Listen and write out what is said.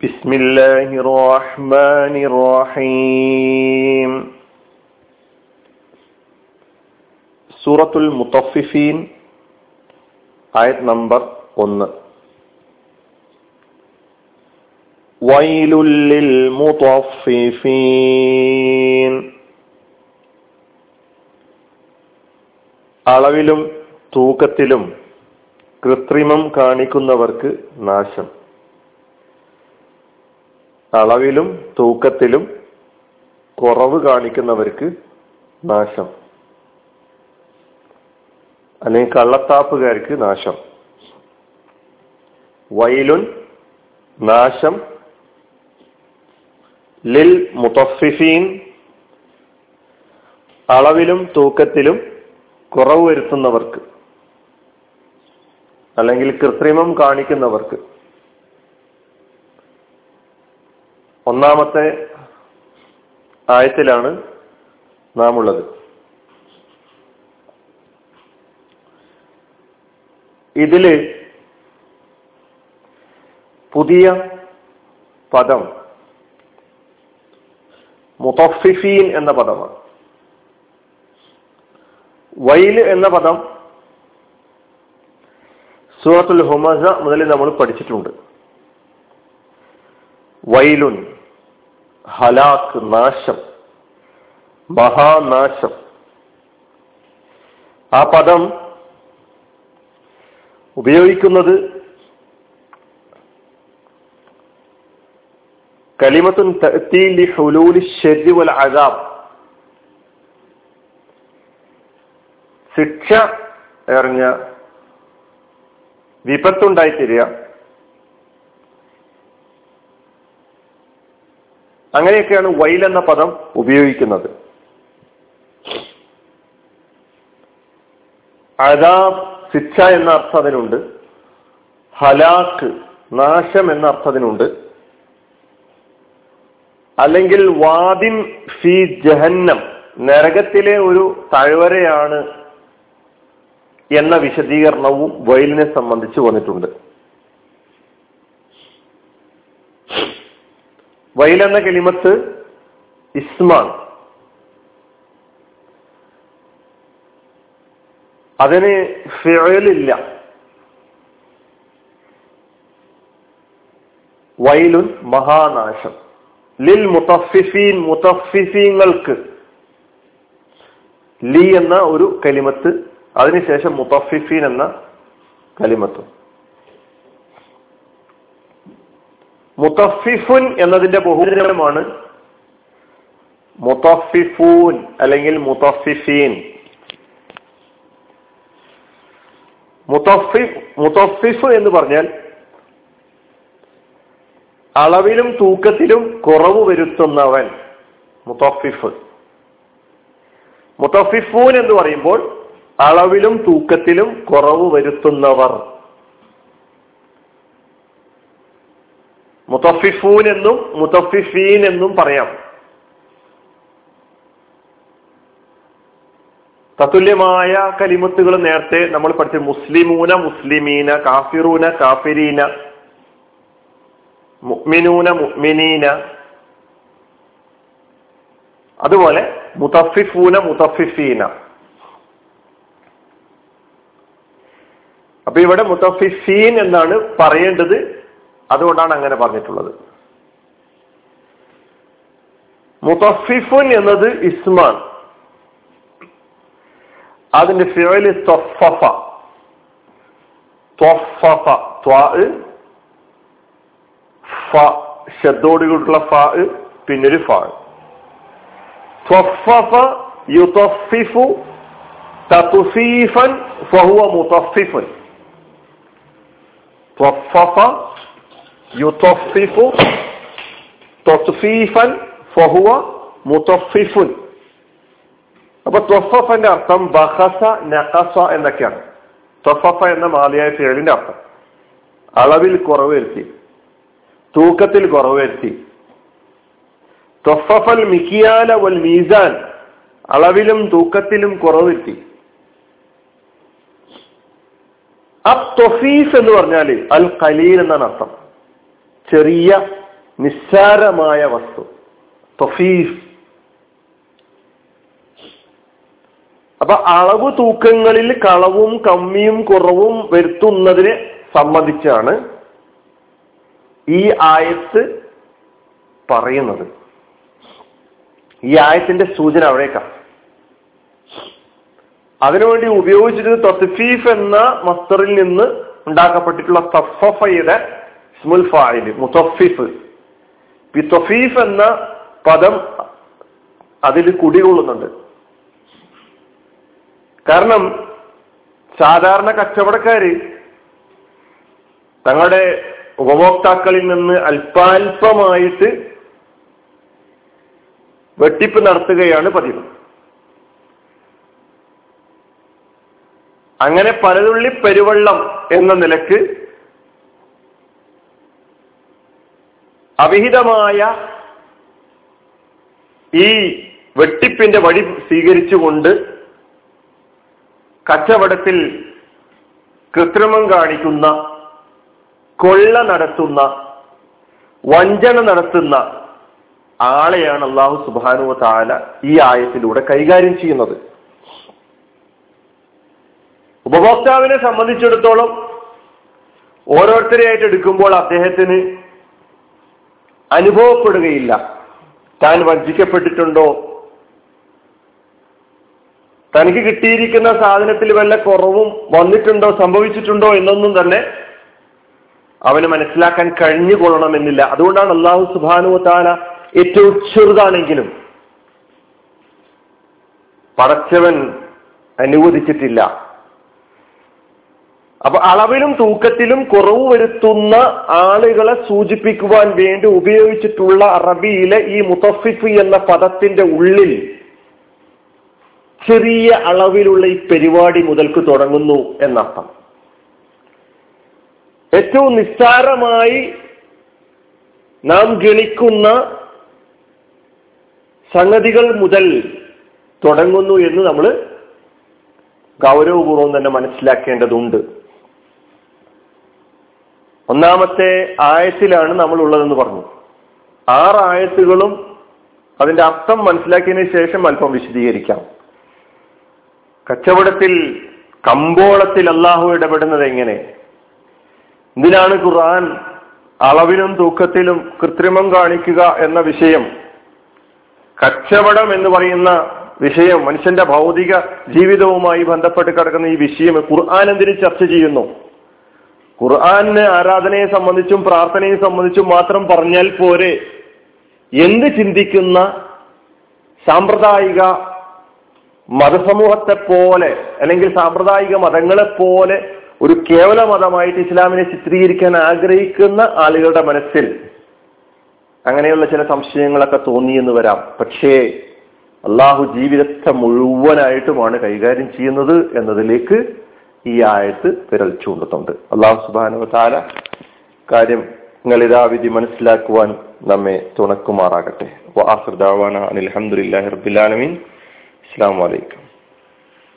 بسم الله الرحمن الرحيم സൂറത്തുൽ മുത്തഫിഫീൻ ആയത് നമ്പർ ഒന്ന് വൈലുല്ലിൽ മുത്തഫിഫീൻ അളവിലും തൂക്കത്തിലും കൃത്രിമം കാണിക്കുന്നവർക്ക് നാശം അളവിലും തൂക്കത്തിലും കുറവ് കാണിക്കുന്നവർക്ക് നാശം. അല്ലെങ്കിൽ കള്ളത്താപ്പുകാർക്ക് നാശം. വയലുൻ നാശം. ലിൽ മുത്തഫിഫീൻ അളവിലും തൂക്കത്തിലും കുറവ് വരുത്തുന്നവർക്ക് അല്ലെങ്കിൽ കൃത്രിമം കാണിക്കുന്നവർക്ക് ഒന്നാമത്തെ ആയത്തിലാണ് നാം ഉള്ളത് ഇതിൽ പുതിയ പദം മുത്തഫിഫീൻ എന്ന പദമാണ്. വൈൽ എന്ന പദം സൂറത്തുൽ ഹുമസ മുതൽ നമ്മൾ പഠിച്ചിട്ടുണ്ട്. വൈലുൻ. ഹലാക്ക് നാശം മഹാനാശം. ആ പദം ഉപയോഗിക്കുന്നത് കലിമത്തുൻ അസാബ് ശിക്ഷ എറിഞ്ഞ വിപത്തുണ്ടായിത്തീരുക. അങ്ങനെയൊക്കെയാണ് വൈൽ എന്ന പദം ഉപയോഗിക്കുന്നത്. അദാബ് ശിക്ഷ എന്ന അർത്ഥം അതിനുണ്ട്. ഹലാക്ക് നാശം എന്ന അർത്ഥത്തിനുണ്ട് അല്ലെങ്കിൽ വാദിൻ ഫി ജഹന്നം നരകത്തിലെ ഒരു താഴ്വരയാണ് എന്ന വിശദീകരണവും വയലിനെ സംബന്ധിച്ച് വന്നിട്ടുണ്ട്. വയൽ എന്ന കെളിമത്ത് ഇസ്മാൻ അതിന് ഫിഴലില്ല വൈലുൻ മഹാനാശം. ലിൽ മുത്തഫിഫീൻ മുത്തഫിഫീങ്ങൾക്ക്. ലി എന്ന ഒരു കലിമത്ത് അതിനുശേഷം മുത്തഫിഫീൻ എന്ന കലിമത്തും മുത്തഫിഫുൻ എന്നതിന്റെ ബഹുജനമാണ് മുത്തഫിഫൂൻ അല്ലെങ്കിൽ മുത്തഫിഫീൻ. മുത്തഫിഫ് മുത്തഫിഫ് എന്ന് പറഞ്ഞാൽ അളവിലും തൂക്കത്തിലും കുറവ് വരുത്തുന്നവൻ മുത്തഫിഫ്. മുത്തഫിഫൂൻ എന്ന് പറയുമ്പോൾ അളവിലും തൂക്കത്തിലും കുറവ് വരുത്തുന്നവർ. മുത്തഫിഫൂൻ എന്നും മുത്തഫിഫീൻ എന്നും പറയാം. തത്തുല്യമായ കലിമത്തുകൾ നേരത്തെ നമ്മൾ പഠിച്ച. മുസ്ലിമൂന മുസ്ലിമീന കാഫിറൂന കാഫിരീന മുഅ്മിനൂന മുഅ്മിനീന. അതുപോലെ മുതഫിഫൂന മുതഫിഫീന അപ്പൊ ഇവിടെ മുതഫിഫീൻ എന്നാണ് പറയേണ്ടത്. അതുകൊണ്ടാണ് അങ്ങനെ പറഞ്ഞിട്ടുള്ളത്. മുത്തഫിഫുൻ എന്നത് ഇസ്മാൻ. അതിന്റെ ഫിറയിൽ തൊഫഫ. ത്വഫഫ ത്വാ ഫ ശബ്ദോടുകൂടിയുള്ള പിന്നൊരു ഫ. തതുഫീഫൻ ഫഹുവ മുത്തഫിഫുൻ. യുതഫിഫു തത്ഫീഫൻ ഫഹുവ മുതഫിഫുൻ അപ്പൊ ത്വഫഫന്റെ അർത്ഥം ബഹസ നഖസ എന്നൊക്കെയാണ് ത്വഫഫ എന്ന മാലിയായ ഫേളിന്റെ അർത്ഥം അളവിൽ കുറവ് വരുത്തി തൂക്കത്തിൽ കുറവ് വരുത്തി ത്വഫഫൽ മിക്കിയാല വൽ മീസാൻ അളവിലും തൂക്കത്തിലും കുറവ് വരുത്തി അത്തൊഫീഫ് എന്ന് പറഞ്ഞാൽ അൽ ഖലീൽ എന്നാണ് അർത്ഥം ചെറിയ നിസ്സാരമായ വസ്തു. തൊഫീഫ്. അപ്പൊ അളവ് തൂക്കങ്ങളിൽ കളവും കമ്മിയും കുറവും വരുത്തുന്നതിനെ സംബന്ധിച്ചാണ് ഈ ആയത്ത് പറയുന്നത്. ഈ ആയത്തിന്റെ സൂചന അവിടേക്കാണ് അതിനുവേണ്ടി ഉപയോഗിച്ചിരുന്ന തത്ഫീഫ് എന്ന മസ്തറിൽ നിന്ന് ഉണ്ടാക്കപ്പെട്ടിട്ടുള്ള തഫയുടെ സ്മുൽ ഫായിൽ മുത്തഫിഫ് പിത്തഫീഫ് എന്ന പദം അതിൽ കുടികൊള്ളുന്നുണ്ട് കാരണം സാധാരണ കച്ചവടക്കാര് തങ്ങളുടെ ഉപഭോക്താക്കളിൽ നിന്ന് അല്പാൽപമായിട്ട് വെട്ടിപ്പ് നടത്തുകയാണ് പതിവ്. അങ്ങനെ പലതുള്ളി പെരുവള്ളം എന്ന നിലയ്ക്ക് അവിഹിതമായ ഈ വെട്ടിപ്പിന്റെ വഴി സ്വീകരിച്ചുകൊണ്ട് കച്ചവടത്തിൽ കൃത്രിമം കാണിക്കുന്ന കൊള്ള നടത്തുന്ന വഞ്ചന നടത്തുന്ന ആളെയാണ് അള്ളാഹു സുബാനുവ താല ഈ ആയത്തിലൂടെ കൈകാര്യം ചെയ്യുന്നത്. ഉപഭോക്താവിനെ സംബന്ധിച്ചിടത്തോളം ഓരോരുത്തരെയായിട്ട് എടുക്കുമ്പോൾ അദ്ദേഹത്തിന് അനുഭവപ്പെടുകയില്ല. താൻ വഞ്ചിക്കപ്പെട്ടിട്ടുണ്ടോ? തനിക്ക് കിട്ടിയിരിക്കുന്ന സാധനത്തിൽ വല്ല കുറവും വന്നിട്ടുണ്ടോ സംഭവിച്ചിട്ടുണ്ടോ എന്നൊന്നും തന്നെ അവന് മനസ്സിലാക്കാൻ കഴിഞ്ഞുകൊള്ളണമെന്നില്ല. അതുകൊണ്ടാണ് അള്ളാഹു സുബാനു താല ഏറ്റവും ചെറുതാണെങ്കിലും പടച്ചവൻ അനുവദിച്ചിട്ടില്ല. അപ്പൊ അളവിലും തൂക്കത്തിലും കുറവ് വരുത്തുന്ന ആളുകളെ സൂചിപ്പിക്കുവാൻ വേണ്ടി ഉപയോഗിച്ചിട്ടുള്ള അറബിയിലെ ഈ മുത്തഫിഫ് എന്ന പദത്തിന്റെ ഉള്ളിൽ ചെറിയ അളവിലുള്ള ഈ പരിപാടി മുതൽക്ക് തുടങ്ങുന്നു എന്നർത്ഥം. ഏറ്റവും നിസ്സാരമായി നാം ഗണിക്കുന്ന സംഗതികൾ മുതൽ തുടങ്ങുന്നു എന്ന് നമ്മൾ ഗൗരവപൂർവം തന്നെ മനസ്സിലാക്കേണ്ടതുണ്ട്. ഒന്നാമത്തെ ആയത്തിലാണ് നമ്മൾ ഉള്ളതെന്ന് പറഞ്ഞു. ആറ് ആയത്തുകളും അതിന്റെ അർത്ഥം മനസ്സിലാക്കിയതിനു ശേഷം അല്പം വിശദീകരിക്കാം. കച്ചവടത്തിൽ കമ്പോളത്തിൽ അള്ളാഹു ഇടപെടുന്നത് എങ്ങനെ? എന്തിനാണ് ഖുർആൻ അളവിലും തൂക്കത്തിലും കൃത്രിമം കാണിക്കുക എന്ന വിഷയം? കച്ചവടം എന്ന് പറയുന്ന വിഷയം മനുഷ്യന്റെ ഭൗതിക ജീവിതവുമായി ബന്ധപ്പെട്ട് കിടക്കുന്ന ഈ വിഷയം ഖുർആൻ എന്തിനു ചർച്ച ചെയ്യുന്നു? ഖുർആാനിന് ആരാധനയെ സംബന്ധിച്ചും പ്രാർത്ഥനയെ സംബന്ധിച്ചും മാത്രം പറഞ്ഞാൽ പോരെ. എന്ത് ചിന്തിക്കുന്ന സാമ്പ്രദായിക മതസമൂഹത്തെ പോലെ അല്ലെങ്കിൽ സാമ്പ്രദായിക മതങ്ങളെ പോലെ ഒരു കേവല മതമായിട്ട് ഇസ്ലാമിനെ ചിത്രീകരിക്കാൻ ആഗ്രഹിക്കുന്ന ആളുകളുടെ മനസ്സിൽ അങ്ങനെയുള്ള ചില സംശയങ്ങളൊക്കെ തോന്നി എന്ന് വരാം. പക്ഷേ അള്ളാഹു ജീവിതത്തെ മുഴുവനായിട്ടുമാണ് കൈകാര്യം ചെയ്യുന്നത് എന്നതിലേക്ക് ഈ ആയത്ത് വിരൽ ചൂണ്ടുന്നുണ്ട്. അള്ളാഹു സുബാനു താര കാര്യം നിങ്ങളിതാവിധി മനസ്സിലാക്കുവാൻ നമ്മെ തുണക്കുമാറാകട്ടെ. വാഹൃദാവാന അനിൽ അഹമ്മദില്ലാഹി റബിലാലമീൻ അസ്സാം വലൈക്കും